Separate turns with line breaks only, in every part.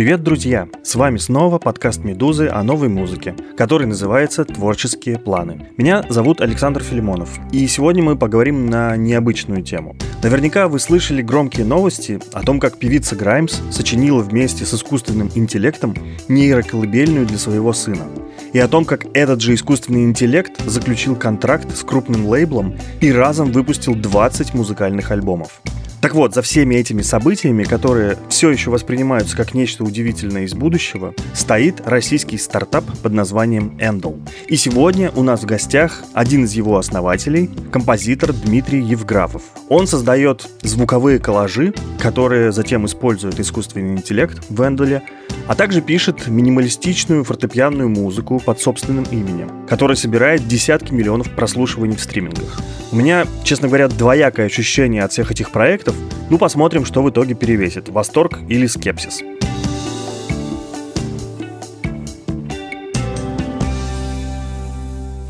Привет, друзья! С вами снова подкаст «Медузы» о новой музыке, который называется «Творческие планы». Меня зовут Александр Филимонов, и сегодня мы поговорим на необычную тему. Наверняка вы слышали громкие новости о том, как певица Граймс сочинила вместе с искусственным интеллектом нейроколыбельную для своего сына. И о том, как этот же искусственный интеллект заключил контракт с крупным лейблом и разом выпустил 20 музыкальных альбомов. Так вот, за всеми этими событиями, которые все еще воспринимаются как нечто удивительное из будущего, стоит российский стартап под названием Endel. И сегодня у нас в гостях один из его основателей, композитор Дмитрий Евграфов. Он создает звуковые коллажи, которые затем использует искусственный интеллект в Endel, а также пишет минималистичную фортепианную музыку под собственным именем, которая собирает десятки миллионов прослушиваний в стримингах. У меня, честно говоря, двоякое ощущение от всех этих проектов. Ну, посмотрим, что в итоге перевесит – восторг или скепсис.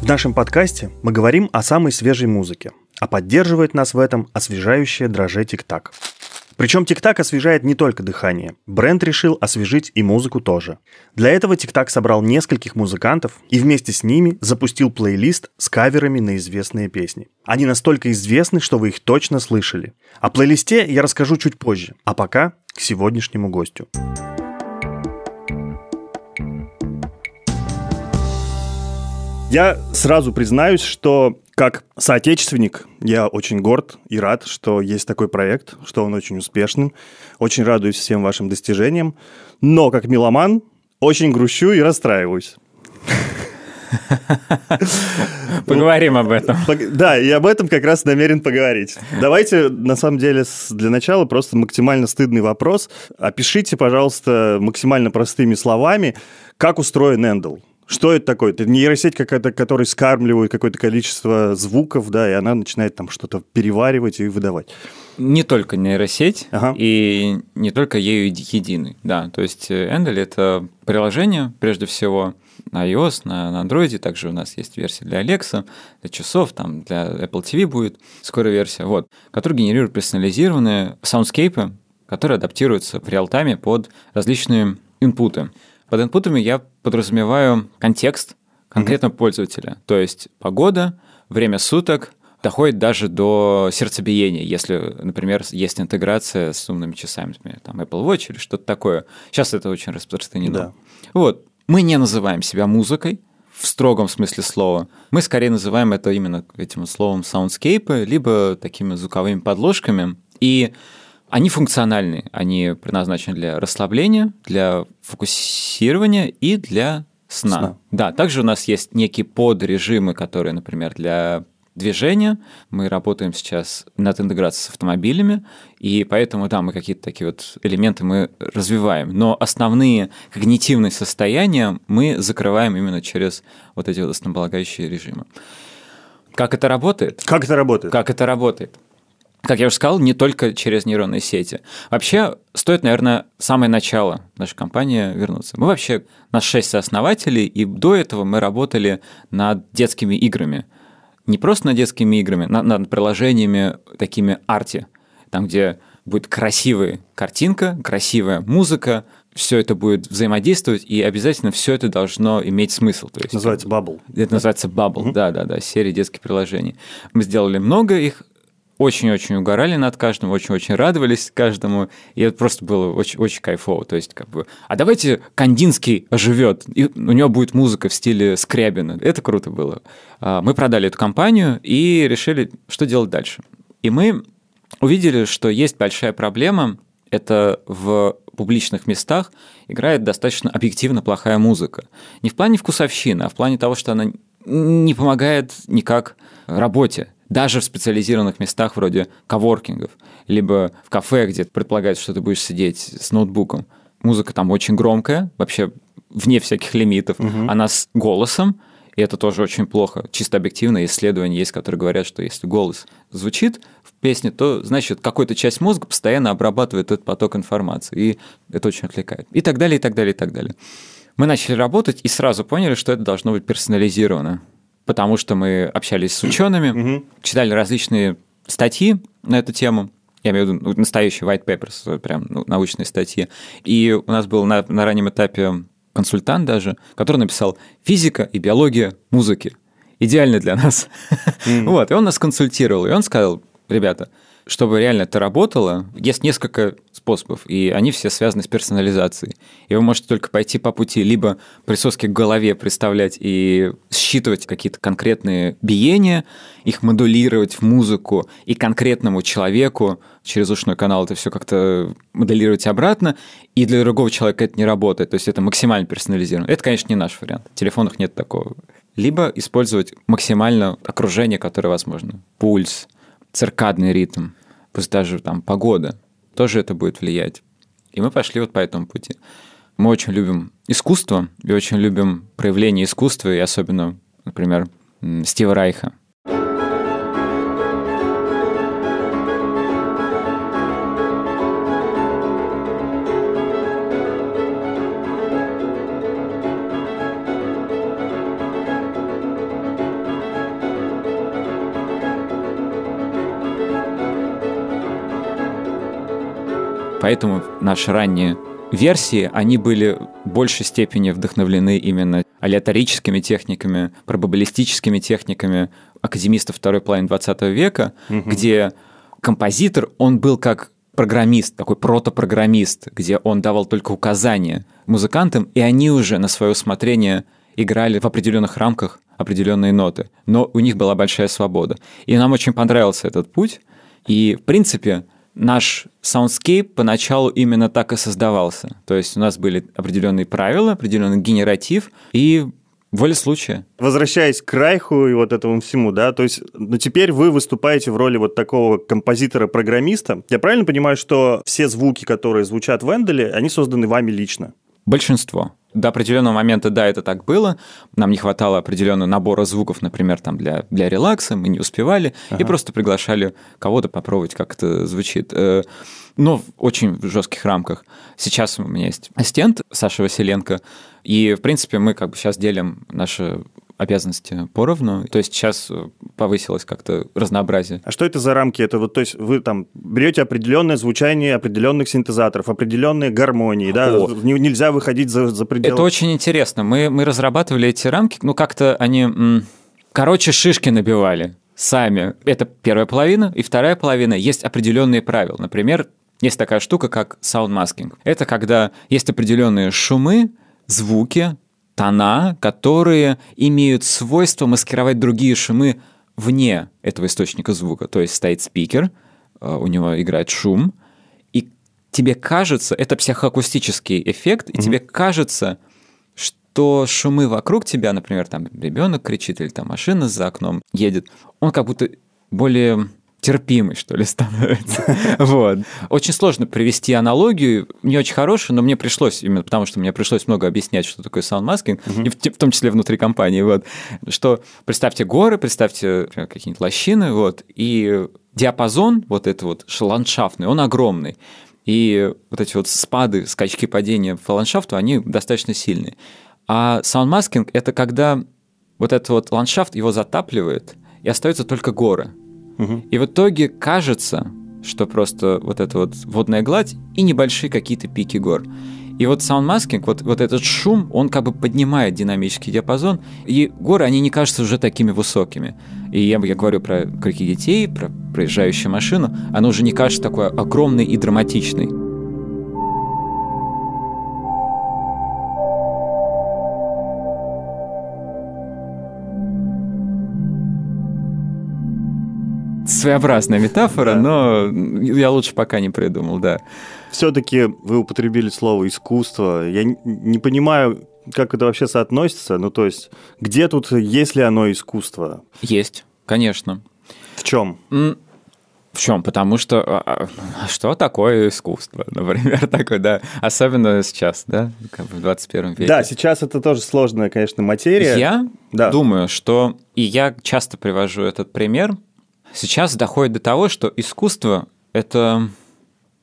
В нашем подкасте мы говорим о самой свежей музыке, а поддерживает нас в этом освежающее дроже тик-так. Причем TikTok освежает не только дыхание. Бренд решил освежить и музыку тоже. Для этого TikTok собрал нескольких музыкантов и вместе с ними запустил плейлист с каверами на известные песни. Они настолько известны, что вы их точно слышали. О плейлисте я расскажу чуть позже, а пока к сегодняшнему гостю. Я сразу признаюсь, что как соотечественник я очень горд и рад, что есть такой проект, что он очень успешным. Очень радуюсь всем вашим достижениям. Но как меломан очень грущу и расстраиваюсь.
Поговорим об этом.
Да, и об этом как раз намерен поговорить. Давайте, на самом деле, для начала просто максимально стыдный вопрос. Опишите, пожалуйста, максимально простыми словами, как устроен Эндл. Что это такое? Это нейросеть какая-то, которая скармливает какое-то количество звуков, да, и она начинает там что-то переваривать и выдавать.
Не только нейросеть ага. и не только ею единый, да. То есть Endel э, – это приложение, прежде всего, на iOS, на, на Android, также у нас есть версия для Alexa, для часов, там для Apple TV будет скоро версия, вот, который генерирует персонализированные soundscape ы, которые адаптируются в real-time е под различные input ы. Под input ами я подразумеваю контекст конкретного mm-hmm. пользователя. То есть погода, время суток, доходит даже до сердцебиения, если, например, есть интеграция с умными часами, например, там Apple Watch или что-то такое. Сейчас это очень распространено. Да. Вот. Мы не называем себя музыкой в строгом смысле слова. Мы скорее называем это именно этим словом soundscape, либо такими звуковыми подложками. И они функциональны, они предназначены для расслабления, для фокусирования и для сна. сна. Да, также у нас есть некие подрежимы, которые, например, для движения. Мы работаем сейчас над интеграцией с автомобилями, и поэтому, да, мы какие-то такие вот элементы мы развиваем. Но основные когнитивные состояния мы закрываем именно через вот эти вот основополагающие режимы. Как это работает?
Как это работает?
Как это работает? Как я уже сказал, не только через нейронные сети. Вообще, стоит, наверное, самое начало нашей компании вернуться. Мы вообще, нас шесть основателей, и до этого мы работали над детскими играми. Не просто над детскими играми, над, над приложениями такими арти, там, где будет красивая картинка, красивая музыка, все это будет взаимодействовать, и обязательно все это должно иметь смысл.
То есть, называется Bubble.
Это называется Bubble, да-да-да, серия детских приложений. Мы сделали много их, очень-очень угорали над каждым, очень-очень радовались каждому, и это просто было очень, очень кайфово. То есть, как бы, а давайте Кандинский оживет, и у него будет музыка в стиле Скрябина. Это круто было. А, мы продали эту компанию и решили, что делать дальше. И мы увидели, что есть большая проблема, это в публичных местах играет достаточно объективно плохая музыка. Не в плане вкусовщины, а в плане того, что она не помогает никак работе даже в специализированных местах вроде коворкингов, либо в кафе, где предполагается, что ты будешь сидеть с ноутбуком. Музыка там очень громкая, вообще вне всяких лимитов. Угу. Она с голосом, и это тоже очень плохо. Чисто объективно исследования есть, которые говорят, что если голос звучит в песне, то, значит, какая-то часть мозга постоянно обрабатывает этот поток информации, и это очень отвлекает. И так далее, и так далее, и так далее. Мы начали работать и сразу поняли, что это должно быть персонализировано потому что мы общались с учеными, читали различные статьи на эту тему Я имею в виду ну, настоящий white papers, прям ну, научные статьи. И у нас был на, на раннем этапе консультант даже, который написал «Физика и биология музыки». Идеально для нас. Mm. вот, и он нас консультировал, и он сказал, ребята, чтобы реально это работало, есть несколько способов, и они все связаны с персонализацией. И вы можете только пойти по пути либо присоски к голове представлять и считывать какие-то конкретные биения, их модулировать в музыку и конкретному человеку через ушной канал это все как-то моделировать обратно, и для другого человека это не работает, то есть это максимально персонализировано. Это, конечно, не наш вариант. В телефонах нет такого. Либо использовать максимально окружение, которое возможно. Пульс, циркадный ритм, пусть даже там погода, тоже это будет влиять. И мы пошли вот по этому пути. Мы очень любим искусство и очень любим проявление искусства, и особенно, например, Стива Райха. Поэтому наши ранние версии, они были в большей степени вдохновлены именно алиаторическими техниками, пробабилистическими техниками академистов второй половины 20 века, угу. где композитор, он был как программист, такой протопрограммист, где он давал только указания музыкантам, и они уже на свое усмотрение играли в определенных рамках определенные ноты. Но у них была большая свобода. И нам очень понравился этот путь. И, в принципе, наш soundscape поначалу именно так и создавался. То есть у нас были определенные правила, определенный генератив и воля случая.
Возвращаясь к Райху и вот этому всему, да, то есть, ну, теперь вы выступаете в роли вот такого композитора-программиста. Я правильно понимаю, что все звуки, которые звучат в Энделе, они созданы вами лично?
Большинство. До определенного момента, да, это так было. Нам не хватало определенного набора звуков, например, там для, для релакса, мы не успевали, ага. и просто приглашали кого-то попробовать, как это звучит. Но в очень жестких рамках. Сейчас у меня есть ассистент Саша Василенко, и, в принципе, мы как бы сейчас делим наши обязанности поровну. То есть сейчас э, повысилось как-то разнообразие.
А что это за рамки? Это вот, то есть вы там берете определенное звучание определенных синтезаторов, определенные гармонии, да? О. Нельзя выходить за, за пределы.
Это очень интересно. Мы, мы разрабатывали эти рамки, ну как-то они, короче, шишки набивали сами. Это первая половина. И вторая половина есть определенные правила. Например, есть такая штука, как sound masking. Это когда есть определенные шумы, звуки, тона, которые имеют свойство маскировать другие шумы вне этого источника звука. То есть стоит спикер, э, у него играет шум, и тебе кажется, это психоакустический эффект, и mm-hmm. тебе кажется, что шумы вокруг тебя, например, там ребенок кричит или там машина за окном едет, он как будто более терпимый, что ли, становится. вот. Очень сложно привести аналогию, не очень хорошую, но мне пришлось, именно потому что мне пришлось много объяснять, что такое sound masking, и в, в том числе внутри компании, вот, что представьте горы, представьте какие-нибудь лощины, вот, и диапазон вот этот вот ландшафтный, он огромный. И вот эти вот спады, скачки падения по ландшафту, они достаточно сильные. А sound masking — это когда вот этот вот ландшафт его затапливает, и остаются только горы. И в итоге кажется, что просто вот эта вот водная гладь и небольшие какие-то пики гор. И вот sound masking, вот, вот этот шум, он как бы поднимает динамический диапазон, и горы, они не кажутся уже такими высокими. И я, я говорю про крики детей, про проезжающую машину, оно уже не кажется такой огромной и драматичной. Своеобразная метафора, но я лучше пока не придумал, да.
Все-таки вы употребили слово искусство. Я не понимаю, как это вообще соотносится. Ну, то есть, где тут, есть ли оно искусство?
Есть, конечно.
В чем?
В чем? Потому что а, а, что такое искусство, например, такое, да, особенно сейчас, да, как в 21 веке.
Да, сейчас это тоже сложная, конечно, материя.
Я да. думаю, что, и я часто привожу этот пример, сейчас доходит до того, что искусство — это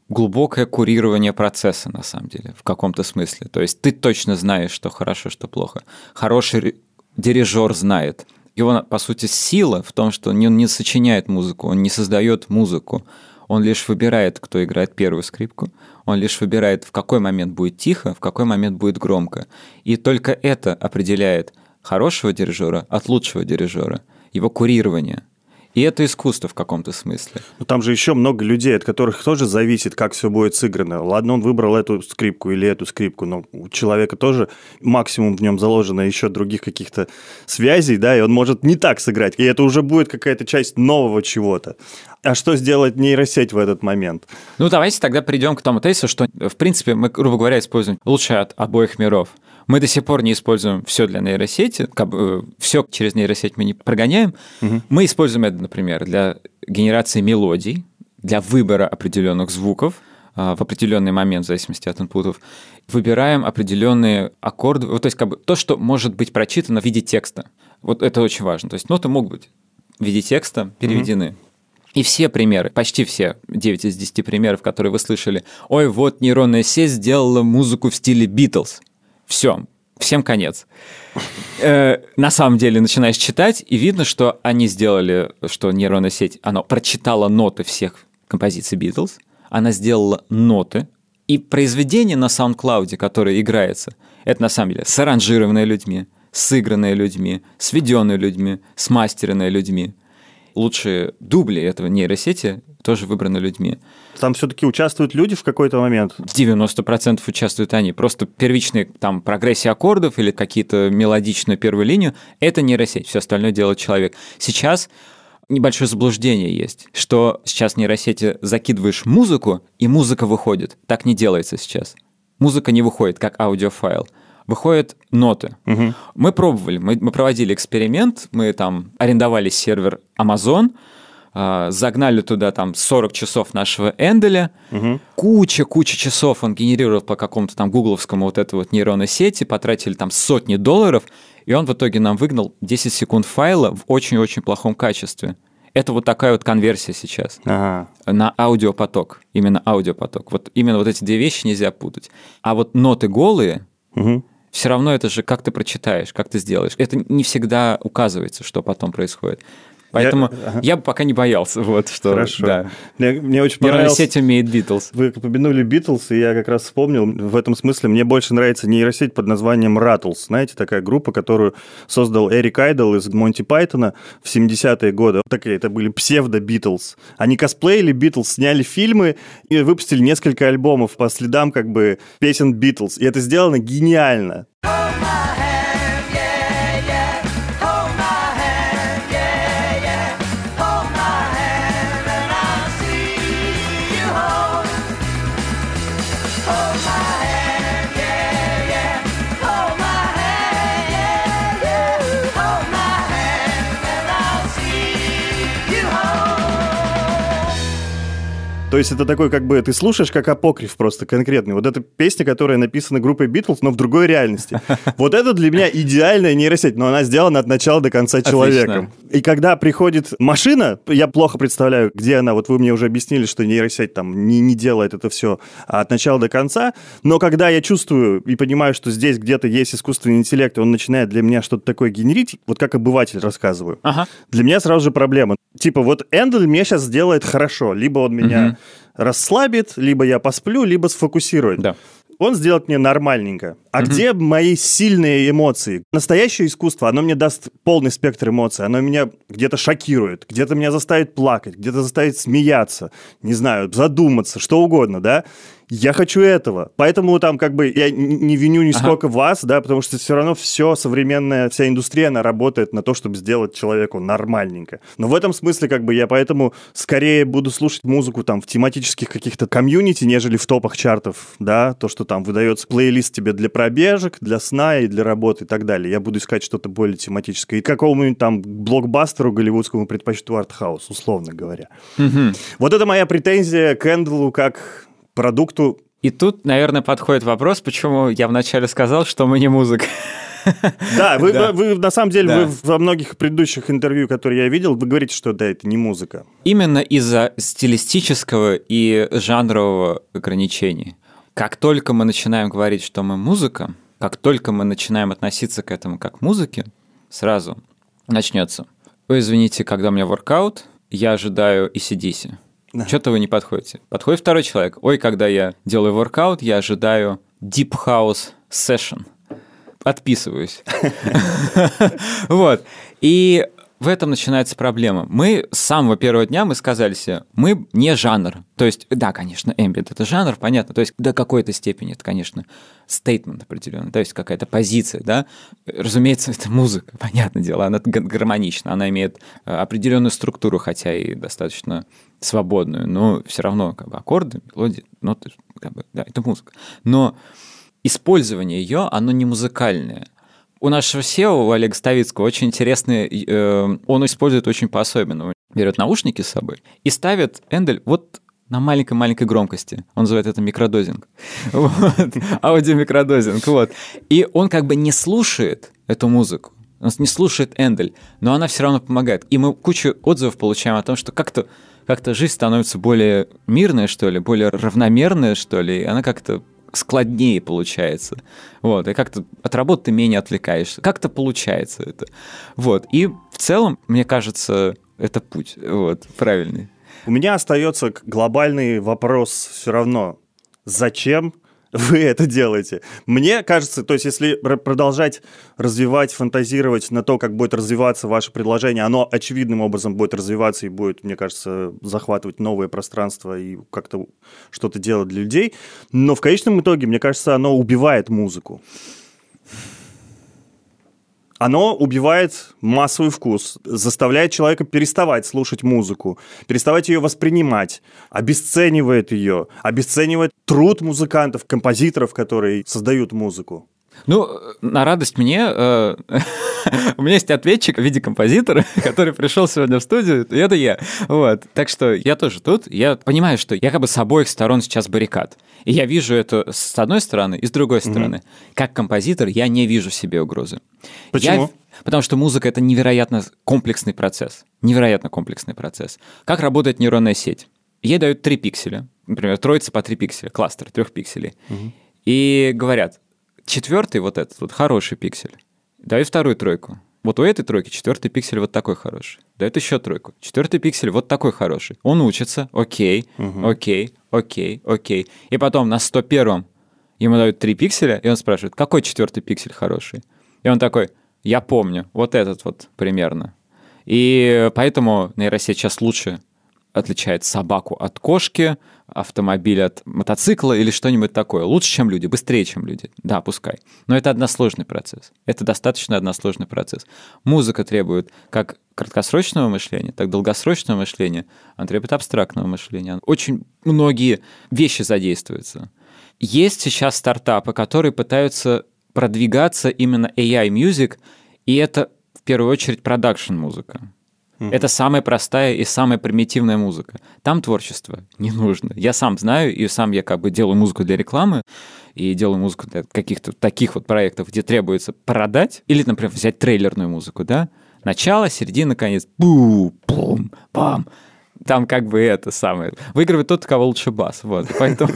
глубокое курирование процесса, на самом деле, в каком-то смысле. То есть ты точно знаешь, что хорошо, что плохо. Хороший дирижер знает. Его, по сути, сила в том, что он не сочиняет музыку, он не создает музыку. Он лишь выбирает, кто играет первую скрипку. Он лишь выбирает, в какой момент будет тихо, в какой момент будет громко. И только это определяет хорошего дирижера от лучшего дирижера, его курирование – и это искусство в каком-то смысле. Но
там же еще много людей, от которых тоже зависит, как все будет сыграно. Ладно, он выбрал эту скрипку или эту скрипку, но у человека тоже максимум в нем заложено еще других каких-то связей, да, и он может не так сыграть. И это уже будет какая-то часть нового чего-то. А что сделать нейросеть в этот момент?
Ну, давайте тогда придем к тому тезису, что, в принципе, мы, грубо говоря, используем лучшее от обоих миров – мы до сих пор не используем все для нейросети, как бы, все через нейросеть мы не прогоняем. Угу. Мы используем это, например, для генерации мелодий, для выбора определенных звуков а, в определенный момент, в зависимости от инпутов, выбираем определенные аккорды, вот, то есть как бы то, что может быть прочитано в виде текста. Вот это очень важно. То есть ноты могут быть в виде текста переведены. Mm-hmm. И все примеры, почти все, 9 из 10 примеров, которые вы слышали, ой, вот нейронная сеть сделала музыку в стиле Битлз. Все, всем конец. Э, на самом деле начинаешь читать, и видно, что они сделали, что нейронная сеть, она прочитала ноты всех композиций Битлз, она сделала ноты, и произведение на SoundCloud, которое играется, это на самом деле саранжированное людьми, сыгранное людьми, сведенное людьми, смастеренное людьми. Лучшие дубли этого нейросети тоже выбраны людьми.
Там все-таки участвуют люди в какой-то момент?
В 90% участвуют они. Просто первичные там прогрессии аккордов или какие-то мелодичную первую линию – это нейросеть, все остальное делает человек. Сейчас небольшое заблуждение есть, что сейчас в нейросети закидываешь музыку, и музыка выходит. Так не делается сейчас. Музыка не выходит как аудиофайл выходят ноты. Угу. Мы пробовали, мы, мы проводили эксперимент, мы там арендовали сервер Amazon, а, загнали туда там 40 часов нашего Энделя, куча-куча угу. часов он генерировал по какому-то там гугловскому вот этой вот нейронной сети, потратили там сотни долларов, и он в итоге нам выгнал 10 секунд файла в очень-очень плохом качестве. Это вот такая вот конверсия сейчас ага. на аудиопоток, именно аудиопоток. Вот именно вот эти две вещи нельзя путать. А вот ноты голые, угу. Все равно это же как ты прочитаешь, как ты сделаешь. Это не всегда указывается, что потом происходит. Поэтому я, ага. я бы пока не боялся, вот что.
Хорошо. Да. Мне, мне очень понравилось.
Нейросеть умеет Битлз.
Вы упомянули Битлз, и я как раз вспомнил в этом смысле. Мне больше нравится нейросеть под названием Rattles. Знаете, такая группа, которую создал Эрик Айдл из Монти Пайтона в 70-е годы. Такие, это были псевдо-Битлз. Они косплеили Битлз, сняли фильмы и выпустили несколько альбомов по следам как бы песен Битлз. И это сделано гениально. То есть это такой, как бы, ты слушаешь как апокриф просто конкретный. Вот эта песня, которая написана группой Битлз, но в другой реальности. Вот это для меня идеальная нейросеть, но она сделана от начала до конца человеком. И когда приходит машина, я плохо представляю, где она, вот вы мне уже объяснили, что нейросеть там не, не делает это все от начала до конца, но когда я чувствую и понимаю, что здесь где-то есть искусственный интеллект, и он начинает для меня что-то такое генерить, вот как обыватель рассказываю, ага. для меня сразу же проблема. Типа вот Эндель мне сейчас сделает хорошо, либо он меня угу. Расслабит, либо я посплю, либо сфокусирует. Да он сделает мне нормальненько. А угу. где мои сильные эмоции? Настоящее искусство, оно мне даст полный спектр эмоций. Оно меня где-то шокирует, где-то меня заставит плакать, где-то заставит смеяться, не знаю, задуматься, что угодно, да? я хочу этого. Поэтому там как бы я не виню нисколько ага. вас, да, потому что все равно все современная, вся индустрия, она работает на то, чтобы сделать человеку нормальненько. Но в этом смысле как бы я поэтому скорее буду слушать музыку там в тематических каких-то комьюнити, нежели в топах чартов, да, то, что там выдается плейлист тебе для пробежек, для сна и для работы и так далее. Я буду искать что-то более тематическое. И какому-нибудь там блокбастеру голливудскому предпочту артхаус, условно говоря. Угу. Вот это моя претензия к Эндлу как продукту.
И тут, наверное, подходит вопрос, почему я вначале сказал, что мы не музыка.
Да, вы, да. вы на самом деле да. вы во многих предыдущих интервью, которые я видел, вы говорите, что да, это не музыка.
Именно из-за стилистического и жанрового ограничения. Как только мы начинаем говорить, что мы музыка, как только мы начинаем относиться к этому как к музыке, сразу начнется. Вы извините, когда у меня воркаут, я ожидаю и сидиси. Что-то вы не подходите. Подходит второй человек. Ой, когда я делаю воркаут, я ожидаю Deep House Session. Отписываюсь. Вот. И в этом начинается проблема. Мы с самого первого дня мы сказали себе, мы не жанр. То есть, да, конечно, эмбиент — это жанр, понятно. То есть до какой-то степени это, конечно, стейтмент определенный, то есть какая-то позиция, да. Разумеется, это музыка, понятное дело, она гармонична, она имеет э, определенную структуру, хотя и достаточно свободную, но все равно как бы аккорды, мелодии, ноты, как бы, да, это музыка. Но использование ее, оно не музыкальное. У нашего SEO, у Олега Ставицкого, очень интересный, э, он использует очень по-особенному. Берет наушники с собой и ставит Эндель вот на маленькой-маленькой громкости. Он называет это микродозинг. Вот. Аудиомикродозинг. Вот. И он как бы не слушает эту музыку. Он не слушает Эндель, но она все равно помогает. И мы кучу отзывов получаем о том, что как-то как-то жизнь становится более мирная, что ли, более равномерная, что ли, и она как-то складнее получается. Вот, и как-то от работы ты менее отвлекаешься. Как-то получается это. Вот, и в целом, мне кажется, это путь, вот, правильный.
У меня остается глобальный вопрос все равно. Зачем вы это делаете. Мне кажется, то есть если продолжать развивать, фантазировать на то, как будет развиваться ваше предложение, оно очевидным образом будет развиваться и будет, мне кажется, захватывать новое пространство и как-то что-то делать для людей. Но в конечном итоге, мне кажется, оно убивает музыку оно убивает массовый вкус, заставляет человека переставать слушать музыку, переставать ее воспринимать, обесценивает ее, обесценивает труд музыкантов, композиторов, которые создают музыку.
Ну, на радость мне, э, у меня есть ответчик в виде композитора, который пришел сегодня в студию, и это я. Вот. Так что я тоже тут. Я понимаю, что я как бы с обоих сторон сейчас баррикад. И я вижу это с одной стороны и с другой стороны. Как композитор я не вижу себе угрозы.
Почему?
Я, потому что музыка — это невероятно комплексный процесс. Невероятно комплексный процесс. Как работает нейронная сеть? Ей дают три пикселя, например, троица по три пикселя, кластер трех пикселей. Угу. И говорят, четвертый вот этот вот хороший пиксель, дай вторую тройку. Вот у этой тройки четвертый пиксель вот такой хороший. Дает еще тройку. Четвертый пиксель вот такой хороший. Он учится, окей, угу. окей, окей, окей. И потом на 101-м ему дают три пикселя, и он спрашивает, какой четвертый пиксель хороший? И он такой, я помню, вот этот вот примерно. И поэтому нейросеть сейчас лучше отличает собаку от кошки, автомобиль от мотоцикла или что-нибудь такое. Лучше, чем люди, быстрее, чем люди. Да, пускай. Но это односложный процесс. Это достаточно односложный процесс. Музыка требует как краткосрочного мышления, так долгосрочного мышления. Она требует абстрактного мышления. Очень многие вещи задействуются. Есть сейчас стартапы, которые пытаются продвигаться именно AI Music, и это в первую очередь продакшн-музыка. Mm-hmm. Это самая простая и самая примитивная музыка. Там творчество не нужно. Я сам знаю, и сам я как бы делаю музыку для рекламы, и делаю музыку для каких-то таких вот проектов, где требуется продать, или, например, взять трейлерную музыку, да? Начало, середина, конец. Бу, бум, бам. Там как бы это самое. Выигрывает тот, у кого лучше бас. Вот, поэтому...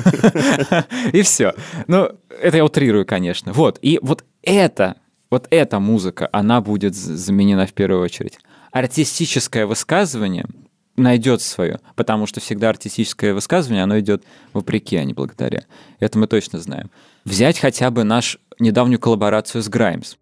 И все. Ну, это я утрирую, конечно. Вот, и вот это, вот эта музыка, она будет заменена в первую очередь артистическое высказывание найдет свое, потому что всегда артистическое высказывание, оно идет вопреки, а не благодаря. Это мы точно знаем. Взять хотя бы наш недавнюю коллаборацию с Граймс.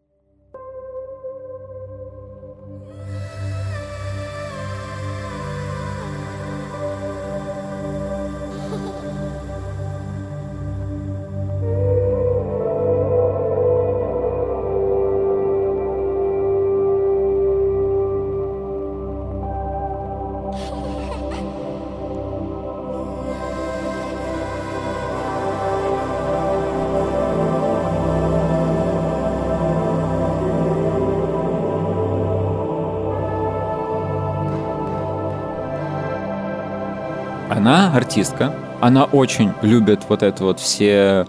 Артистка, она очень любит вот это вот все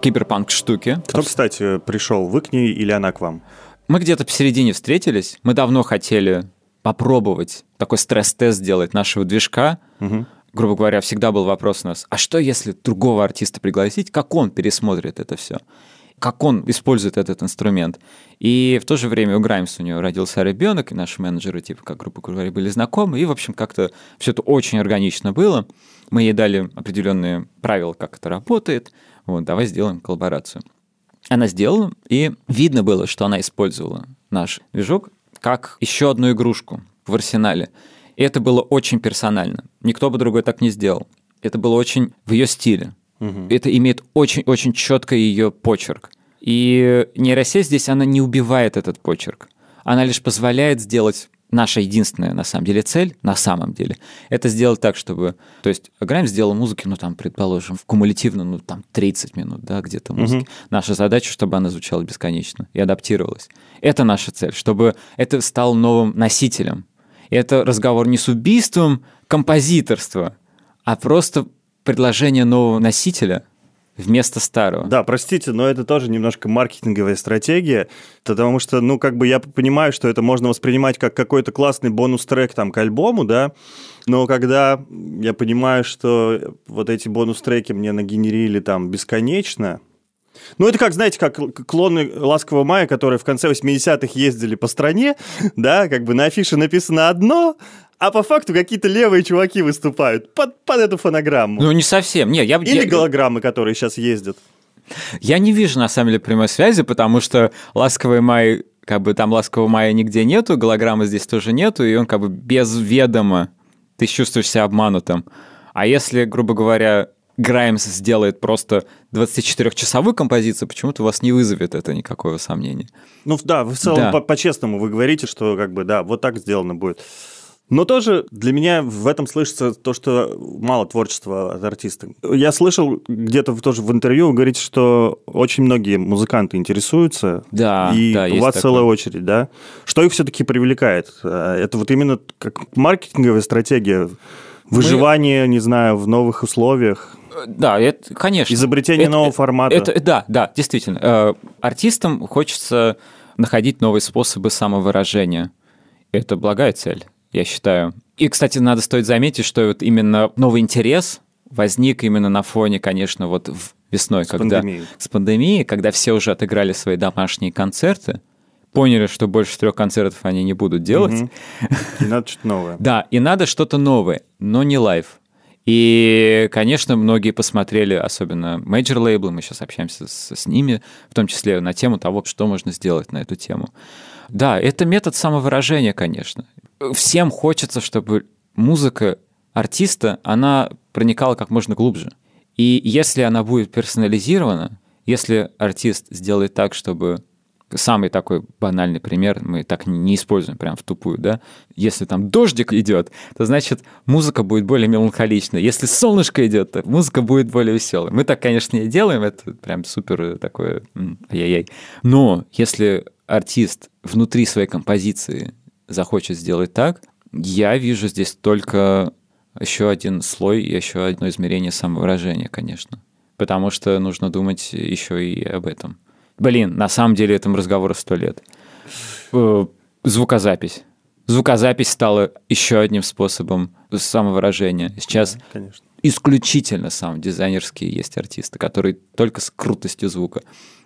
киберпанк штуки.
Кто, кстати, пришел? Вы к ней или она к вам?
Мы где-то посередине встретились. Мы давно хотели попробовать такой стресс-тест сделать нашего движка. Угу. Грубо говоря, всегда был вопрос у нас, а что если другого артиста пригласить, как он пересмотрит это все? Как он использует этот инструмент. И в то же время у Граймс у него родился ребенок, и наши менеджеры, типа, как грубо говоря, были знакомы, и, в общем, как-то все это очень органично было. Мы ей дали определенные правила, как это работает. Вот, давай сделаем коллаборацию. Она сделала, и видно было, что она использовала наш движок как еще одну игрушку в арсенале. И это было очень персонально. Никто бы другой так не сделал. Это было очень в ее стиле. Угу. Это имеет очень-очень четко ее почерк. И нейросеть здесь, она не убивает этот почерк. Она лишь позволяет сделать наша единственная, на самом деле, цель, на самом деле, это сделать так, чтобы... То есть Грайм сделал музыки, ну, там, предположим, кумулятивно, ну, там, 30 минут, да, где-то музыки. Угу. Наша задача, чтобы она звучала бесконечно и адаптировалась. Это наша цель, чтобы это стал новым носителем. И это разговор не с убийством композиторства, а просто предложение нового носителя — вместо старого.
Да, простите, но это тоже немножко маркетинговая стратегия, потому что, ну, как бы я понимаю, что это можно воспринимать как какой-то классный бонус-трек там к альбому, да, но когда я понимаю, что вот эти бонус-треки мне нагенерили там бесконечно, ну, это как, знаете, как клоны «Ласкового мая», которые в конце 80-х ездили по стране, да, как бы на афише написано одно, а по факту какие-то левые чуваки выступают под, под эту фонограмму.
Ну, не совсем. Не, я,
Или
я...
голограммы, которые сейчас ездят.
Я не вижу, на самом деле, прямой связи, потому что «Ласковый май», как бы там «Ласкового мая» нигде нету, голограммы здесь тоже нету, и он как бы без ведома, ты чувствуешь себя обманутым. А если, грубо говоря, Граймс сделает просто 24-часовую композицию, почему-то у вас не вызовет это никакого сомнения.
Ну да, в целом да. по-честному вы говорите, что как бы да, вот так сделано будет. Но тоже для меня в этом слышится то, что мало творчества от артиста. Я слышал где-то тоже в интервью, вы говорите, что очень многие музыканты интересуются.
Да,
и
да,
у вас такое. целая очередь, да? Что их все-таки привлекает? Это вот именно как маркетинговая стратегия, выживание, Мы... не знаю, в новых условиях?
Да, это, конечно.
Изобретение
это,
нового формата.
Это, да, да, действительно. Э, артистам хочется находить новые способы самовыражения. Это благая цель я считаю. И, кстати, надо стоит заметить, что вот именно новый интерес возник именно на фоне, конечно, вот весной, с когда пандемией. с пандемией, когда все уже отыграли свои домашние концерты, поняли, что больше трех концертов они не будут делать. Угу.
И надо что-то новое.
Да, и надо что-то новое, но не live. И, конечно, многие посмотрели, особенно major лейблы, мы сейчас общаемся с, с ними, в том числе на тему того, что можно сделать на эту тему. Да, это метод самовыражения, конечно. Всем хочется, чтобы музыка артиста, она проникала как можно глубже. И если она будет персонализирована, если артист сделает так, чтобы самый такой банальный пример, мы так не используем прям в тупую, да, если там дождик идет, то значит музыка будет более меланхоличной. Если солнышко идет, то музыка будет более веселой. Мы так, конечно, не делаем, это прям супер такое ай-яй-яй. Но если артист внутри своей композиции захочет сделать так, я вижу здесь только еще один слой и еще одно измерение самовыражения, конечно. Потому что нужно думать еще и об этом. Блин, на самом деле этому разговору сто лет. Э, звукозапись. Звукозапись стала еще одним способом самовыражения. Сейчас да, исключительно сам дизайнерские есть артисты, которые только с крутостью звука.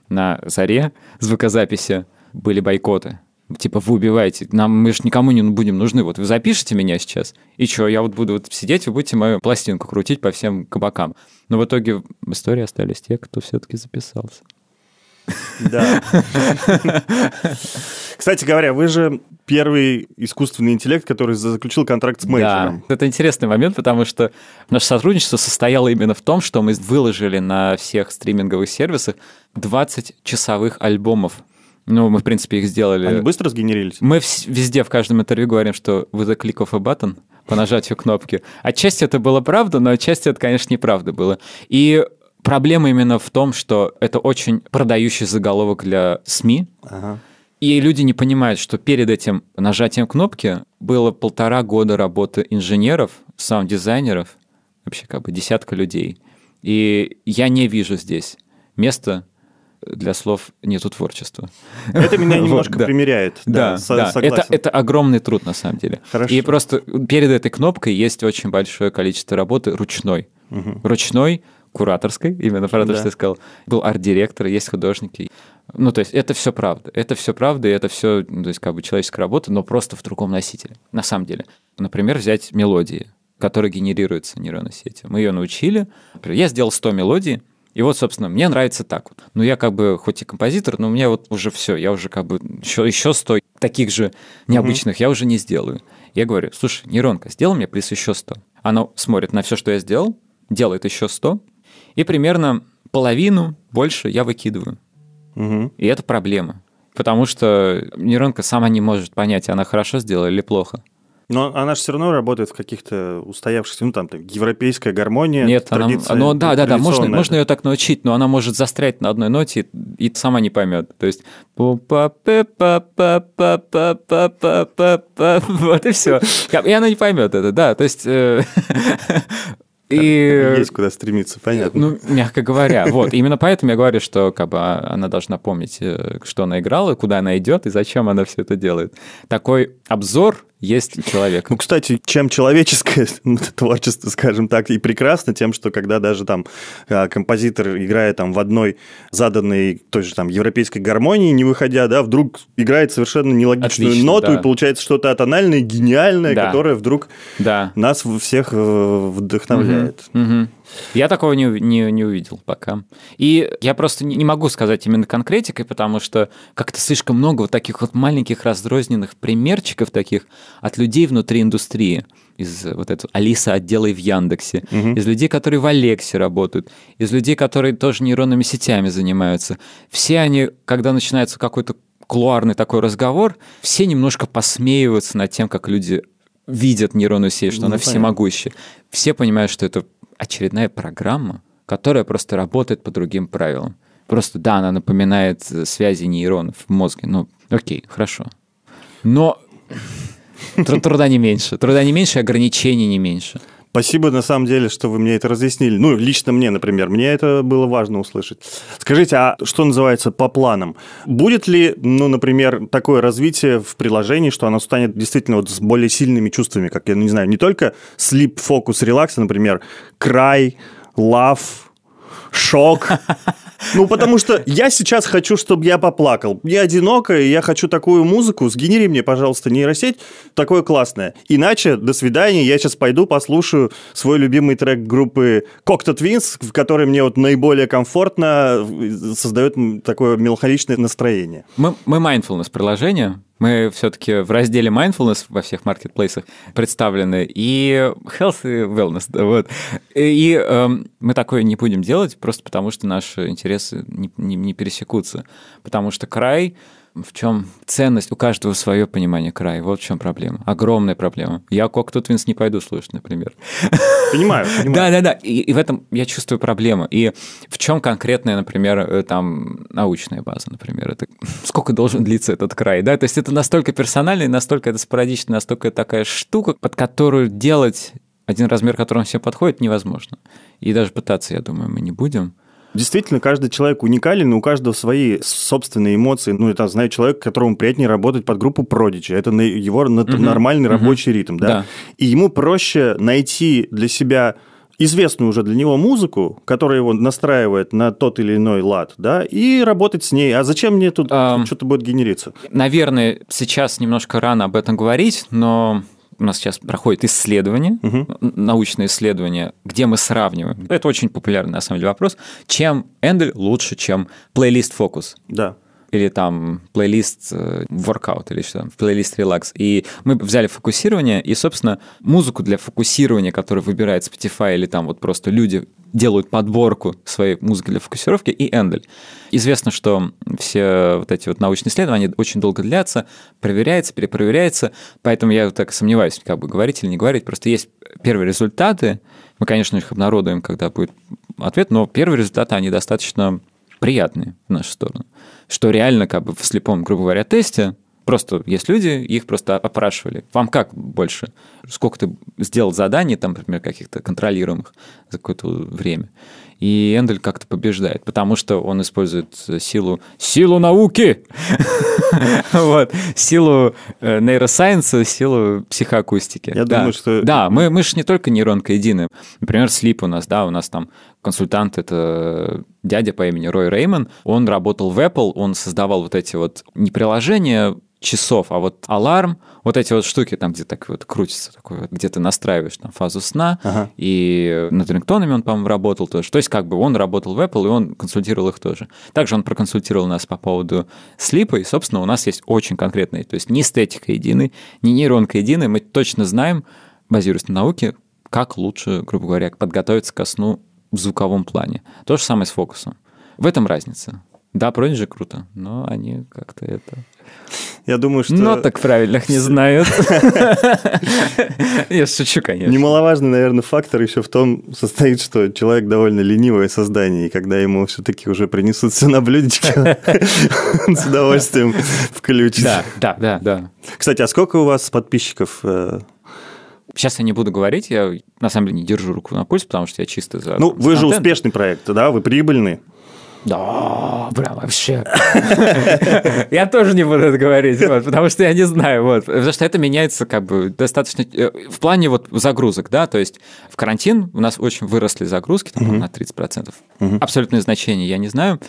На заре звукозаписи были бойкоты. Типа, вы убиваете, нам, мы же никому не будем нужны. Вот вы запишите меня сейчас, и что, я вот буду вот сидеть, вы будете мою пластинку крутить по всем кабакам. Но в итоге в истории остались те, кто все-таки записался.
Да. Кстати говоря, вы же первый искусственный интеллект, который заключил контракт с менеджером.
Да, это интересный момент, потому что наше сотрудничество состояло именно в том, что мы выложили на всех стриминговых сервисах 20 часовых альбомов ну, мы, в принципе, их сделали.
Они быстро сгенерились?
Мы везде в каждом интервью говорим, что with a click of a button, по нажатию кнопки. Отчасти это было правда, но отчасти это, конечно, неправда было. И проблема именно в том, что это очень продающий заголовок для СМИ. Ага. И люди не понимают, что перед этим нажатием кнопки было полтора года работы инженеров, саунд-дизайнеров, вообще как бы десятка людей. И я не вижу здесь места для слов нету творчества.
Это меня немножко вот, да. примеряет.
Да, да, да. Согласен. Это, это огромный труд на самом деле.
Хорошо.
И просто перед этой кнопкой есть очень большое количество работы ручной. Угу. Ручной, кураторской, именно про то,
Да.
что я сказал. Был арт-директор, есть художники. Ну, то есть это все правда. Это все правда, и это все, то есть как бы человеческая работа, но просто в другом носителе, на самом деле. Например, взять мелодии, которые генерируются нейронной сетью. Мы ее научили. Я сделал 100 мелодий, и вот, собственно, мне нравится так вот. Ну, я как бы, хоть и композитор, но у меня вот уже все, я уже как бы еще, еще 100 таких же необычных я уже не сделаю. Я говорю, слушай, нейронка, сделай мне плюс еще 100. Она смотрит на все, что я сделал, делает еще 100, и примерно половину больше я выкидываю.
Мгм.
И это проблема. Потому что нейронка сама не может понять, она хорошо сделала или плохо.
Но она же все равно работает в каких-то устоявшихся, ну там, так, европейская гармония.
Нет, она,
традиция-
ну да, да, да, можно, можно ее так научить, но она может застрять на одной ноте и, и сама не поймет. То есть вот и все. И она не поймет это, да. То есть э, и
Есть куда стремиться, понятно.
Ну, мягко говоря, вот. Именно поэтому я говорю, что как бы а, она должна помнить, э, что она играла, куда она идет и зачем она все это делает. Такой обзор есть у человека.
Ну, кстати, чем человеческое творчество, скажем так, и прекрасно, тем, что когда даже там а, композитор, играя там в одной заданной той же там европейской гармонии, не выходя, да, вдруг играет совершенно нелогичную
Отлично,
ноту,
да.
и получается что-то атональное, гениальное,
Да.
которое вдруг
Да.
нас всех э, вдохновляет.
Мгм. Я такого не, не, не увидел пока. И я просто не, могу сказать именно конкретикой, потому что как-то слишком много вот таких вот маленьких разрозненных примерчиков таких от людей внутри индустрии. Из вот этого Алиса отдела в Яндексе, из людей, которые в Алексе работают, из людей, которые тоже нейронными сетями занимаются. Все они, когда начинается какой-то кулуарный такой разговор, все немножко посмеиваются над тем, как люди видят нейронную сеть, что
Ну,
она
понятно.
всемогущая. Все понимают, что это очередная программа, которая просто работает по другим правилам. Просто, да, она напоминает э, связи нейронов в мозге. Ну, окей, хорошо. Но тру- труда не меньше. Труда не меньше, ограничений не меньше.
Спасибо, на самом деле, что вы мне это разъяснили. Ну, лично мне, например. Мне это было важно услышать. Скажите, а что называется по планам? Будет ли, ну, например, такое развитие в приложении, что оно станет действительно вот с более сильными чувствами, как, я не знаю, не только sleep, фокус, релакс, а, например, край, love, шок. Ну, потому что я сейчас хочу, чтобы я поплакал. Я одинока, и я хочу такую музыку. Сгенери мне, пожалуйста, нейросеть. Такое классное. Иначе, до свидания, я сейчас пойду послушаю свой любимый трек группы Cocteau Twins, в которой мне вот наиболее комфортно э, создает такое меланхоличное настроение.
Мы, мы mindfulness приложение. Мы все-таки в разделе mindfulness во всех маркетплейсах представлены и health и wellness. да, вот. И эм, мы такое не будем делать просто потому, что наши интересы не, не- не пересекутся. Потому что край в чем ценность? У каждого свое понимание края. Вот в чем проблема. Огромная проблема. Я Cocteau Twins не пойду слушать, например.
Понимаю, понимаю.
Да, да, да. И, и в этом я чувствую проблему. И в чем конкретная, например, э, там научная база, например, это сколько должен длиться этот край, да? То есть это настолько персонально, и настолько это спорадично, настолько такая штука, под которую делать один размер, которому всем подходит, невозможно. И даже пытаться, я думаю, мы не будем.
Действительно, каждый человек уникален, и у каждого свои собственные эмоции. Ну, это, знаю, человек, которому приятнее работать под группу Prodigy. Это его на- нормальный рабочий ритм, да?
Да.
И ему проще найти для себя известную уже для него музыку, которая его настраивает на тот или иной лад, да, и работать с ней. А зачем мне тут
Ам.
что-то будет генериться?
Наверное, сейчас немножко рано об этом говорить, но у нас сейчас проходит исследование, н- научное исследование, где мы сравниваем. Это очень популярный, на самом деле, вопрос. Чем Эндель лучше, чем плейлист Focus?
Да.
Или там плейлист э, workout или что там, плейлист релакс. И мы взяли фокусирование, и, собственно, музыку для фокусирования, которую выбирает Spotify, или там вот просто люди делают подборку своей музыки для фокусировки, и Эндель. Известно, что все вот эти вот научные исследования очень долго длятся, проверяется, перепроверяется, поэтому я вот так сомневаюсь, как бы говорить или не говорить. Просто есть первые результаты, мы, конечно, их обнародуем, когда будет ответ, но первые результаты, они достаточно приятные в нашу сторону. Что реально как бы в слепом, грубо говоря, тесте просто есть люди, их просто опрашивали. Вам как больше? Сколько ты сделал заданий, там, например, каких-то контролируемых за какое-то время? И Эндель как-то побеждает, потому что он использует силу, силу науки, вот, силу э, нейросайенса, силу психоакустики.
Я думаю, что-
Да, мы, мы же не только нейронка единая. Например, слип у нас, да, у нас там консультант, это дядя по имени Рой Реймон. Он работал в Apple, он создавал вот эти вот не приложения часов, а вот аларм, вот эти вот штуки там, где так вот крутится, такой вот, где ты настраиваешь там фазу сна, ага. и над рингтонами он, по-моему, работал тоже. То есть как бы он работал в Apple, и он консультировал их тоже. Также он проконсультировал нас по поводу слипа, и, собственно, у нас есть очень конкретные, то есть не эстетика единой, не нейронка единой, мы точно знаем, базируясь на науке, как лучше, грубо говоря, подготовиться ко сну в звуковом плане. То же самое с фокусом. В этом разница. Да, Prodigy круто, но они как-то это...
Я думаю, что...
Но так правильных не знают. Я шучу, конечно.
Немаловажный, наверное, фактор еще в том состоит, что человек довольно ленивое создание, и когда ему все-таки уже принесут все на блюдечке, он с удовольствием включит.
Да, да, да, да.
Кстати, а сколько у вас подписчиков э,
Сейчас я не буду говорить, я на самом деле не держу руку на пульс, потому что я чисто за...
Ну, вы же успешный проект, да, вы прибыльный.
Да, прям вообще. Я тоже не буду это говорить, вот, потому что я не знаю, вот, потому что это меняется как бы достаточно э, в плане вот загрузок, да, то есть в карантин у нас очень выросли загрузки там, на 30%. Абсолютное значение я не знаю.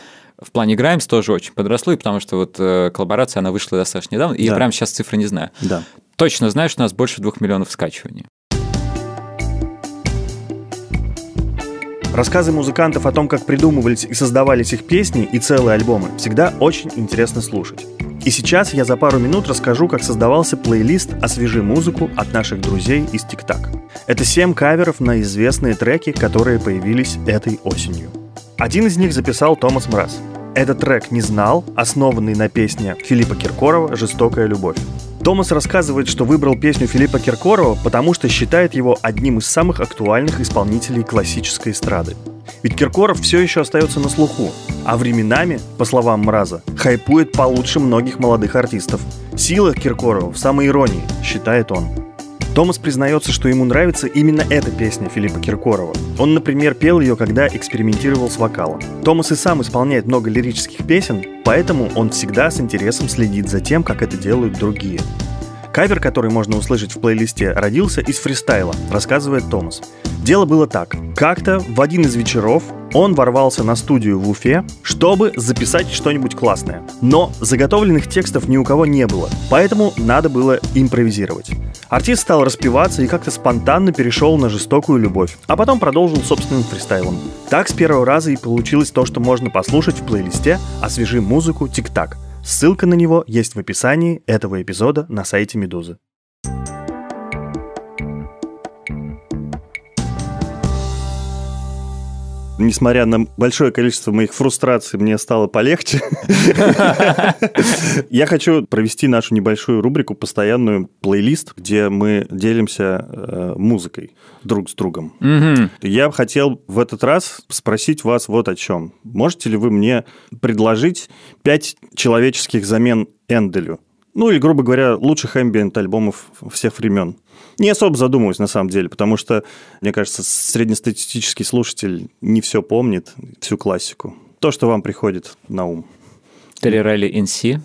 В плане Граймс тоже очень подросло, потому что вот э, коллаборация, она вышла достаточно недавно, и да. я прямо сейчас цифры не знаю.
Да.
Точно знаю, что у нас больше двух миллионов скачиваний.
Рассказы музыкантов о том, как придумывались и создавались их песни и целые альбомы, всегда очень интересно слушать. И сейчас я за пару минут расскажу, как создавался плейлист «Освежи музыку» от наших друзей из ТикТак. Это семь каверов на известные треки, которые появились этой осенью. Один из них записал Томас Мраз. Этот трек «Не знал», основанный на песне Филиппа Киркорова «Жестокая любовь». Томас рассказывает, что выбрал песню Филиппа Киркорова, потому что считает его одним из самых актуальных исполнителей классической эстрады. Ведь Киркоров все еще остается на слуху, а временами, по словам Мраза, хайпует получше многих молодых артистов. Сила Киркорова в самой иронии, считает он. Томас признается, что ему нравится именно эта песня Филиппа Киркорова. Он, например, пел ее, когда экспериментировал с вокалом. Томас и сам исполняет много лирических песен, поэтому он всегда с интересом следит за тем, как это делают другие. Кавер, который можно услышать в плейлисте, родился из фристайла, рассказывает Томас. Дело было так. Как-то в один из вечеров он ворвался на студию в Уфе, чтобы записать что-нибудь классное. Но заготовленных текстов ни у кого не было, поэтому надо было импровизировать. Артист стал распеваться и как-то спонтанно перешел на жестокую любовь, а потом продолжил собственным фристайлом. Так с первого раза и получилось то, что можно послушать в плейлисте «Освежи музыку Тик-Так». Ссылка на него есть в описании этого эпизода на сайте Медузы. Несмотря на большое количество моих фрустраций, мне стало полегче. Я хочу провести нашу небольшую рубрику, постоянную плейлист, где мы делимся э, музыкой друг с другом. Я хотел в этот раз спросить вас вот о чем. Можете ли вы мне предложить пять человеческих замен Энделю? Ну или, грубо говоря, лучших ambient альбомов всех времен. Не особо задумываюсь, на самом деле, потому что, мне кажется, среднестатистический слушатель не все помнит, всю классику. То, что вам приходит на ум.
Террорелли NC.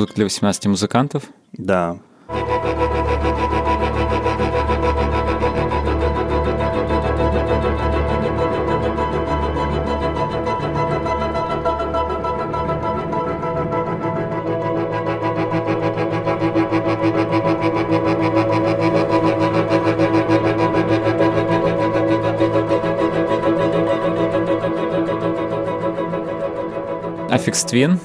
Музыка для 18 музыкантов?
Да.
Affix Twin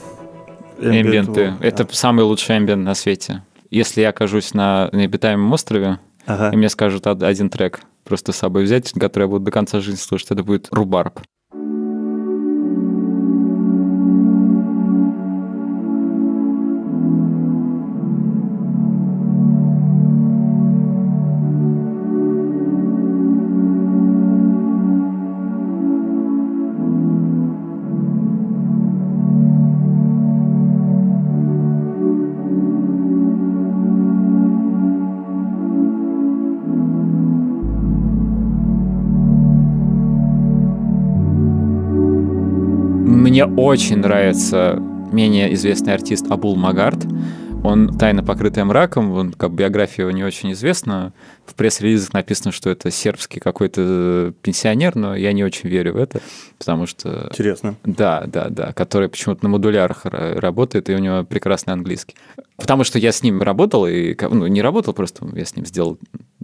Эмбиенты. Это самый лучший эмбиент на свете. Если я окажусь на необитаемом острове, ага. и мне скажут один трек просто с собой взять, который я буду до конца жизни слушать, это будет рубарб. Мне очень нравится менее известный артист Абул Магард. Он тайно покрытый мраком, он, как биография его не очень известна. В пресс-релизах написано, что это сербский какой-то пенсионер, но я не очень верю в это, потому что...
Интересно.
Да, да, да, который почему-то на модулярах работает, и у него прекрасный английский. Потому что я с ним работал, и ну, не работал, просто я с ним сделал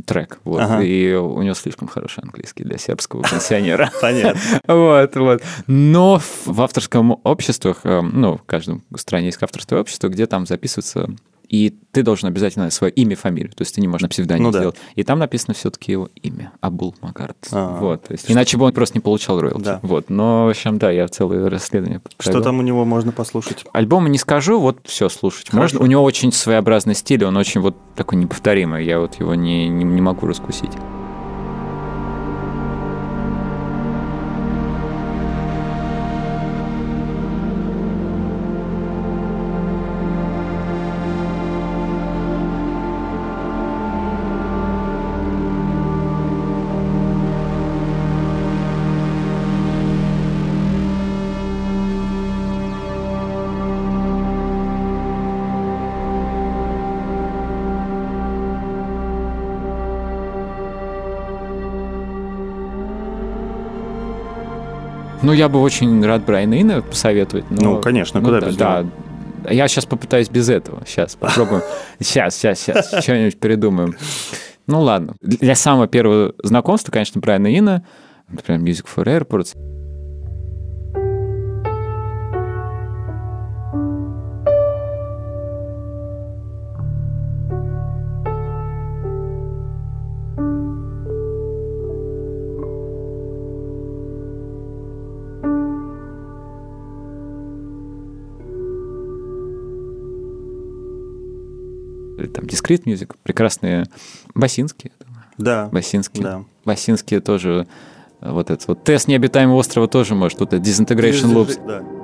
трек, вот, ага. и у него слишком хороший английский для сербского пенсионера.
Понятно.
Вот, вот. Но в авторском обществах, э, ну, в каждом стране есть авторское общество, где там записываются и ты должен обязательно свое имя, фамилию, то есть ты не можешь на псевдоним ну, сделать. Да. И там написано все-таки его имя, Абул Магард. А-а-а. Вот, то есть, иначе бы он просто не получал роялти. Да. Вот, но, в общем, да, я целое расследование
провел. Что там у него можно послушать?
Альбома не скажу, вот все слушать. Хорошо. Можно, у него очень своеобразный стиль, он очень вот такой неповторимый, я вот его не, не, не могу раскусить. Я бы очень рад Брайана Ина посоветовать. Но,
ну, конечно, ну, куда
да,
без
да. Я сейчас попытаюсь без этого. Сейчас попробуем. Сейчас, сейчас, сейчас. Что-нибудь придумаем. Ну, ладно. Для самого первого знакомства, конечно, Брайана Ина, например, Music for Airports. Discrete Music, прекрасные басинские.
Да.
Басинские.
Да.
Басинские тоже вот этот вот тест необитаемого острова тоже может, тут это Disintegration Loops. Да.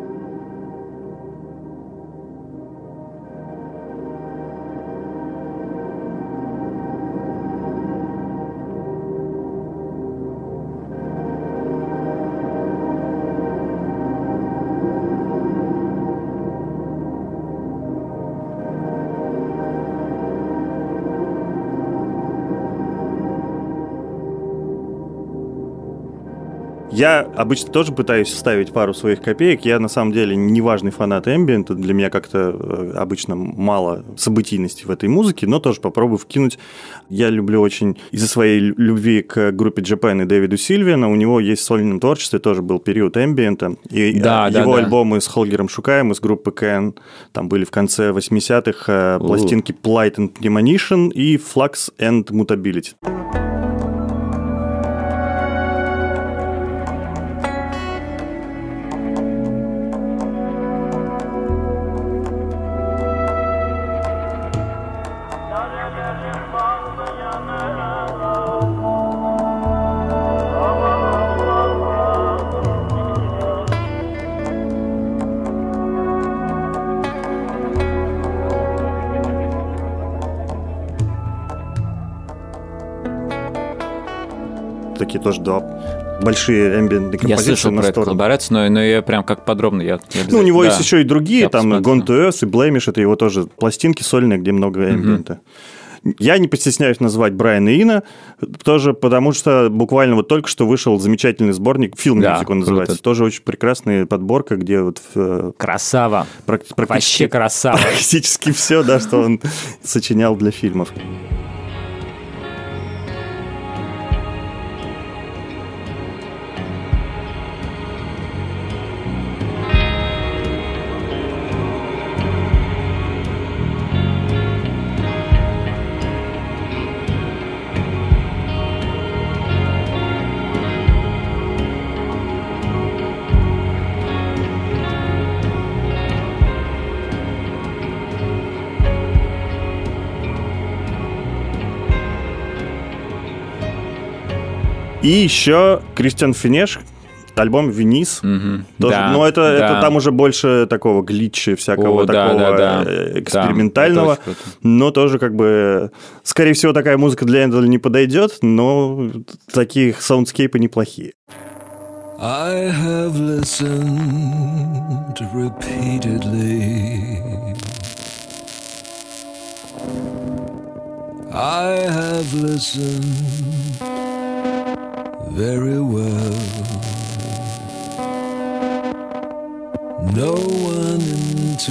Я обычно тоже пытаюсь вставить пару своих копеек. Я на самом деле неважный фанат эмбиента. Для меня как-то э, обычно мало событийности в этой музыке, но тоже попробую вкинуть. Я люблю очень из-за своей любви к группе Japan и Дэвиду Сильвина. У него есть в сольном творчестве тоже был период эмбиента. И да, его да, альбомы с Холгером Шукаем из группы Кен там были в конце 80-х э, пластинки Plight and Premonition и Flux and Mutability. Такие тоже два большие ambient
композиции. Я слышал про эту коллаборацию, но, но я прям как подробно. Я, я
ну, у него да. есть еще и другие, там. Gone to Earth и Blamish, это его тоже пластинки сольные, где много эмбиента. Угу. Я не постесняюсь назвать Брайана Ина, тоже потому что буквально вот только что вышел замечательный сборник, фильм да, он называется, круто. тоже очень прекрасная подборка, где вот...
Э, красава. Практи- Вообще красава.
Практически все, да, что он сочинял для фильмов. И еще Christian Fennesz, альбом Venice.
Угу. Тоже,
да, но это, да. это там уже больше такого глитча, всякого О, такого да, да, да. экспериментального. Да, но тоже как бы, скорее всего, такая музыка для Endel а не подойдет, но такие саундскейпы неплохие.
I have listened repeatedly. I have listened very well. No one interrupts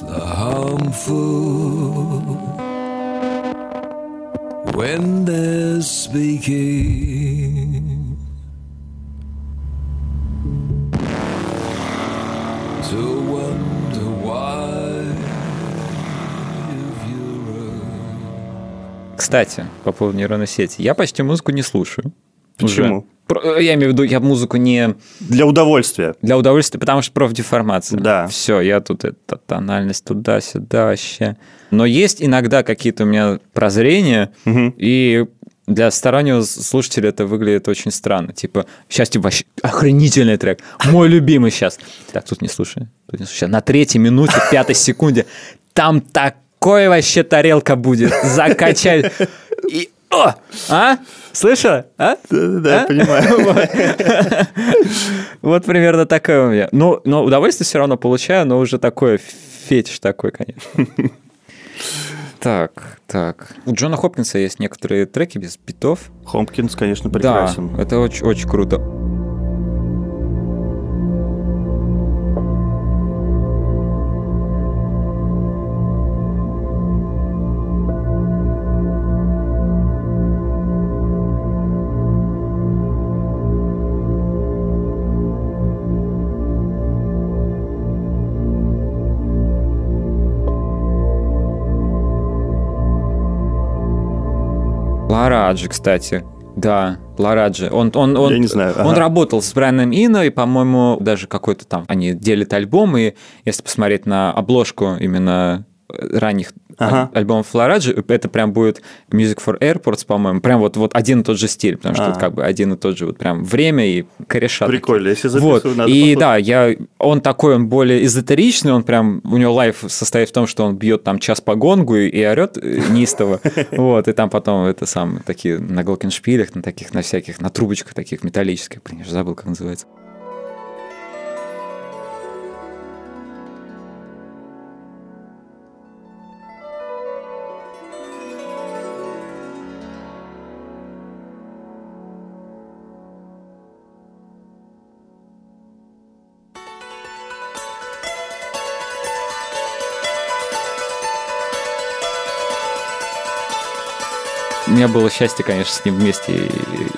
the harmful when they're speaking.
Кстати, по поводу нейронной сети. Я почти музыку не слушаю.
Почему?
Уже. Про- Я имею в виду, я музыку не
Для удовольствия.
для удовольствия, потому что профдеформация.
Да.
Все, я тут это тональность туда-сюда вообще. Но есть иногда какие-то у меня прозрения,
Мгм.
и для стороннего слушателя это выглядит очень странно. Типа, сейчас типа вообще охренительный трек. Мой любимый сейчас. Так, тут не слушай. Тут не слушай. На третьей минуте, пятой секунде там такой вообще тарелка будет. Закачай. И, о! А? Слышала? А?
Да,
А?
понимаю.
Вот примерно такое у меня. Ну, но удовольствие все равно получаю, но уже такое фетиш такой, конечно. Так, так. У Джона Хопкинса есть некоторые треки без битов.
Хомпкинс, конечно,
Да,
прекрасен.
это очень, очень круто. Лараджи, кстати. Да, Лараджи. Он, он, он,
Я не знаю,
Он
ага.
работал с Брайаном Ино, и, по-моему, даже какой-то там... Они делят альбом, и если посмотреть на обложку именно ранних
Ага.
аль- альбомов Лараджи, это прям будет Music for Airports, по-моему, прям вот, вот один и тот же стиль, потому что
А.
тут как бы один и тот же вот прям время и кореша.
Прикольно, если
Вот,
записываю, надо
и
послушать.
да, я, он такой, он более эзотеричный, он прям, у него лайф состоит в том, что он бьет там час по гонгу и, и орет э, неистово, вот, и там потом это сам, такие на глокеншпилях, на таких, на всяких, на трубочках таких металлических, блин, я же забыл, как называется. Меня было счастье, конечно, с ним вместе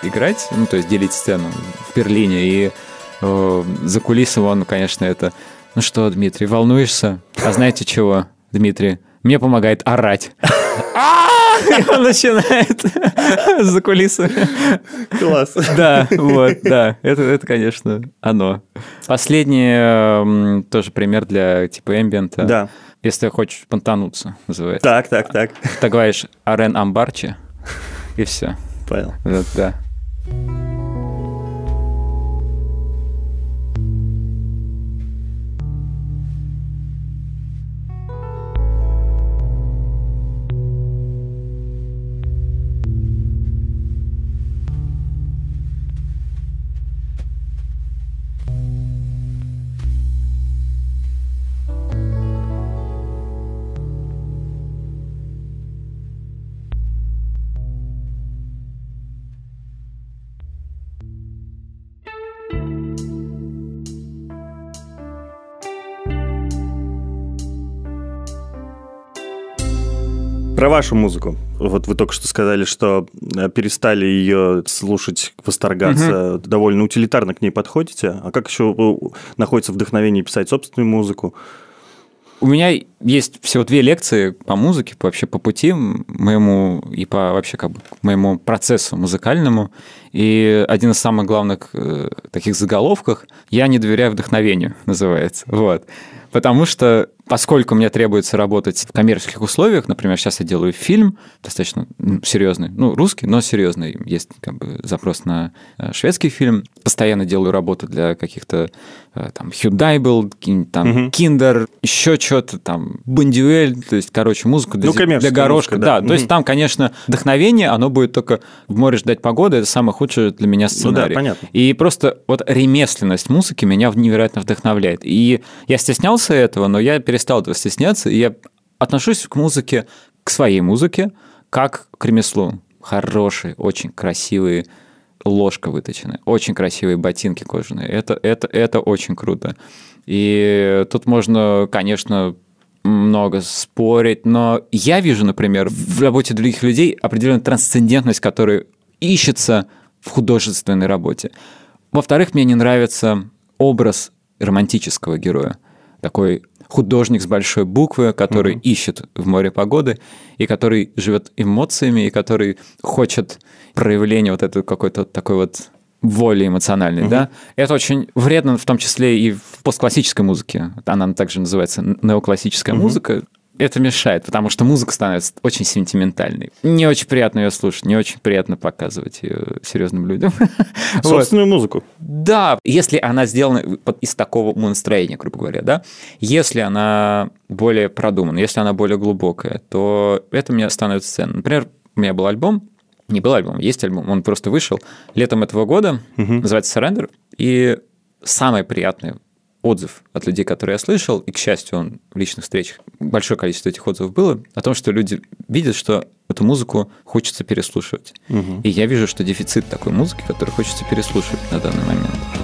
играть, ну, то есть делить сцену в Берлине. И э, за кулисом он, конечно, это... Ну что, Дмитрий, волнуешься? А знаете чего, Дмитрий? Мне помогает орать. А! И он начинает за кулисами.
Класс.
Да, вот, да. Это, это, конечно, оно. Последний эм, тоже пример для типа эмбиента.
Да.
Если хочешь понтануться, называется.
Так, так, так.
Ты говоришь Арен Амбарчи, и все.
Понял.
Вот, да.
Вашу музыку. Вот вы только что сказали, что э, перестали ее слушать, восторгаться, довольно утилитарно к ней подходите. А как еще находится вдохновение писать собственную музыку?
У меня есть всего две лекции по музыке, вообще по пути моему и по вообще как бы моему процессу музыкальному. И один из самых главных э, таких заголовках «Я не доверяю вдохновению» называется. Вот. Потому что, поскольку мне требуется работать в коммерческих условиях, например, сейчас я делаю фильм достаточно серьезный, ну, русский, но серьезный. Есть как бы запрос на э, шведский фильм. Постоянно делаю работу для каких-то э, там Hyundai был, там
Мгм.
Kinder, еще что-то там, Бондюэль, то есть, короче, музыку для,
Ну,
для горошка.
музыка,
да,
да.
то есть там, конечно, вдохновение, оно будет только в море ждать погоды, это самый худший для меня сценарий.
Ну понятно.
И просто вот ремесленность музыки меня невероятно вдохновляет. И я стеснялся этого, но я перестал этого стесняться, и я отношусь к музыке, к своей музыке, как к ремеслу. Хорошие, очень красивые ложка выточенная, очень красивые ботинки кожаные. Это, это, это очень круто. И тут можно, конечно, много спорить, но я вижу, например, в работе других людей определенную трансцендентность, которая ищется в художественной работе. Во-вторых, мне не нравится образ романтического героя. Такой художник с большой буквы, который ищет в море погоды, и который живет эмоциями, и который хочет проявления вот этой какой-то такой вот воли эмоциональной, да, это очень вредно в том числе и в постклассической музыке. Она также называется неоклассическая музыка. Это мешает, потому что музыка становится очень сентиментальной. Не очень приятно ее слушать, не очень приятно показывать ее серьезным людям. Вот.
Собственную музыку.
Да, если она сделана из такого настроения, грубо говоря, да. Если она более продумана, если она более глубокая, то это мне становится ценным. Например, у меня был альбом, не был альбом, есть альбом, он просто вышел летом этого года, называется Surrender, и самый приятный отзыв от людей, которые я слышал, и, к счастью, он в личных встречах, большое количество этих отзывов было, о том, что люди видят, что эту музыку хочется переслушивать. И я вижу, что дефицит такой музыки, которую хочется переслушивать на данный момент.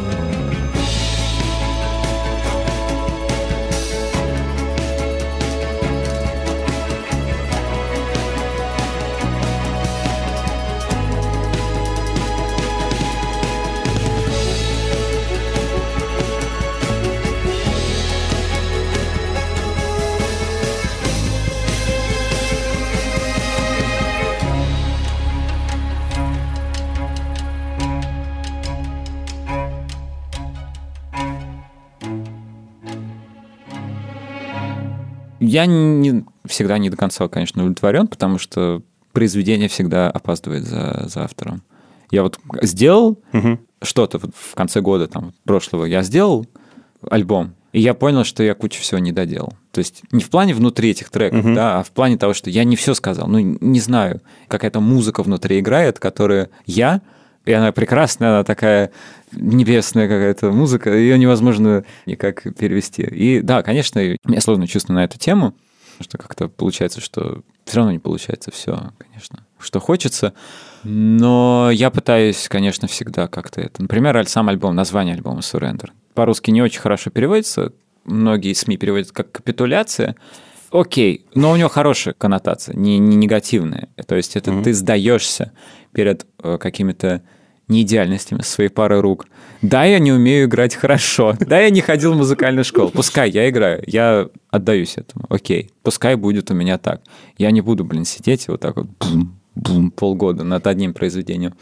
Я не, всегда не до конца, конечно, удовлетворен, потому что произведение всегда опаздывает за, за автором. Я вот сделал что-то вот в конце года там, прошлого, я сделал альбом, и я понял, что я кучу всего не доделал. То есть не в плане внутри этих треков, да, а в плане того, что я не все сказал. Ну, не знаю, какая-то музыка внутри играет, которая я, и она прекрасная, она такая небесная какая-то музыка, ее невозможно никак перевести. И да, конечно, у меня сложное чувство на эту тему, что как-то получается, что все равно не получается все, конечно, что хочется. Но я пытаюсь, конечно, всегда как-то это. Например, сам альбом, название альбома Surrender. По-русски не очень хорошо переводится. Многие СМИ переводят как капитуляция. Окей, но у него хорошая коннотация, не, не негативная. То есть это ты сдаешься перед э, какими-то неидеальностями своей пары рук. Да, я не умею играть хорошо. Да, я не ходил в музыкальную школу. Пускай я играю. Я отдаюсь этому. Окей. Пускай будет у меня так. Я не буду, блин, сидеть и вот так вот бум, бум, полгода над одним произведением.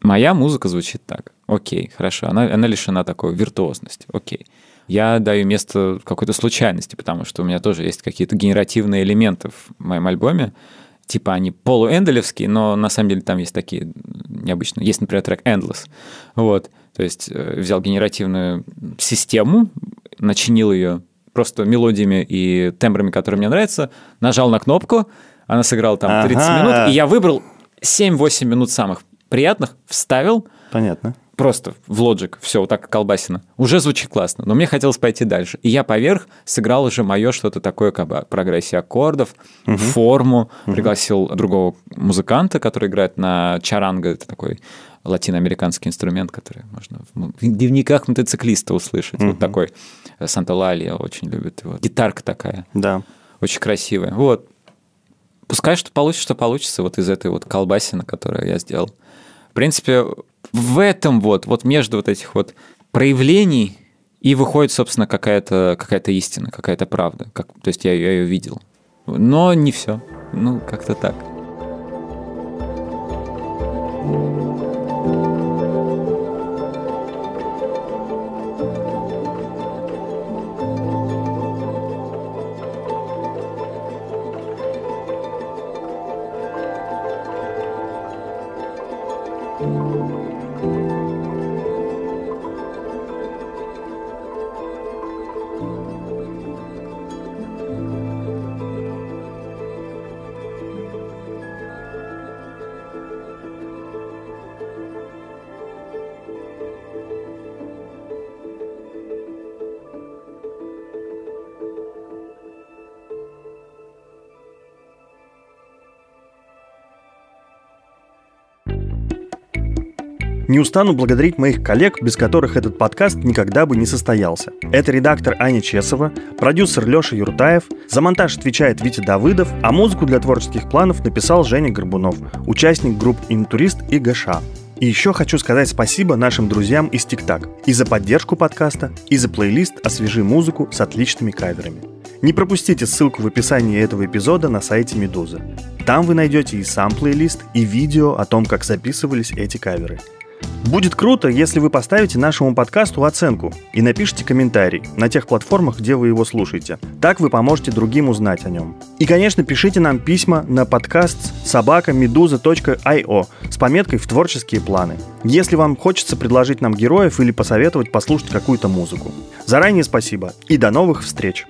Моя музыка звучит так. Окей, хорошо. Она, она лишена такой виртуозности. Окей. Я даю место какой-то случайности, потому что у меня тоже есть какие-то генеративные элементы в моем альбоме. Типа они полуэнделевские, но на самом деле там есть такие необычные. Есть, например, трек Endless. Вот. То есть э, взял генеративную систему, начинил ее просто мелодиями и тембрами, которые мне нравятся, нажал на кнопку, она сыграла там 30
Ага.
минут, и я выбрал 7-8 минут самых приятных, вставил,
Понятно.
Просто в Logic, все, вот так колбасина. Уже звучит классно, но мне хотелось пойти дальше. И я поверх сыграл уже мое что-то такое, как прогрессия аккордов, форму, пригласил другого музыканта, который играет на чаранго, это такой латиноамериканский инструмент, который можно в дневниках мотоциклиста услышать. Вот такой Санта-Лалия очень любит его. Гитарка такая,
Да.
очень красивая. Вот. Пускай что получится, что получится вот из этой вот колбасины, которую я сделал. В принципе, в этом вот, вот между вот этих вот проявлений и выходит, собственно, какая-то какая истина, какая-то правда. Как, то есть я, я ее видел. Но не все. Ну, как-то так.
Не устану благодарить моих коллег, без которых этот подкаст никогда бы не состоялся. Это редактор Аня Чесова, продюсер Леша Юртаев, за монтаж отвечает Витя Давыдов, а музыку для творческих планов написал Женя Горбунов, участник групп «Интурист» и «ГШ». И еще хочу сказать спасибо нашим друзьям из ТикТак и за поддержку подкаста, и за плейлист «Освежи музыку» с отличными каверами. Не пропустите ссылку в описании этого эпизода на сайте Медузы. Там вы найдете и сам плейлист, и видео о том, как записывались эти каверы. Будет круто, если вы поставите нашему подкасту оценку и напишите комментарий на тех платформах, где вы его слушаете. Так вы поможете другим узнать о нем. И, конечно, пишите нам письма на подкаст собакамедуза.io с пометкой «В творческие планы», если вам хочется предложить нам героев или посоветовать послушать какую-то музыку. Заранее спасибо и до новых встреч!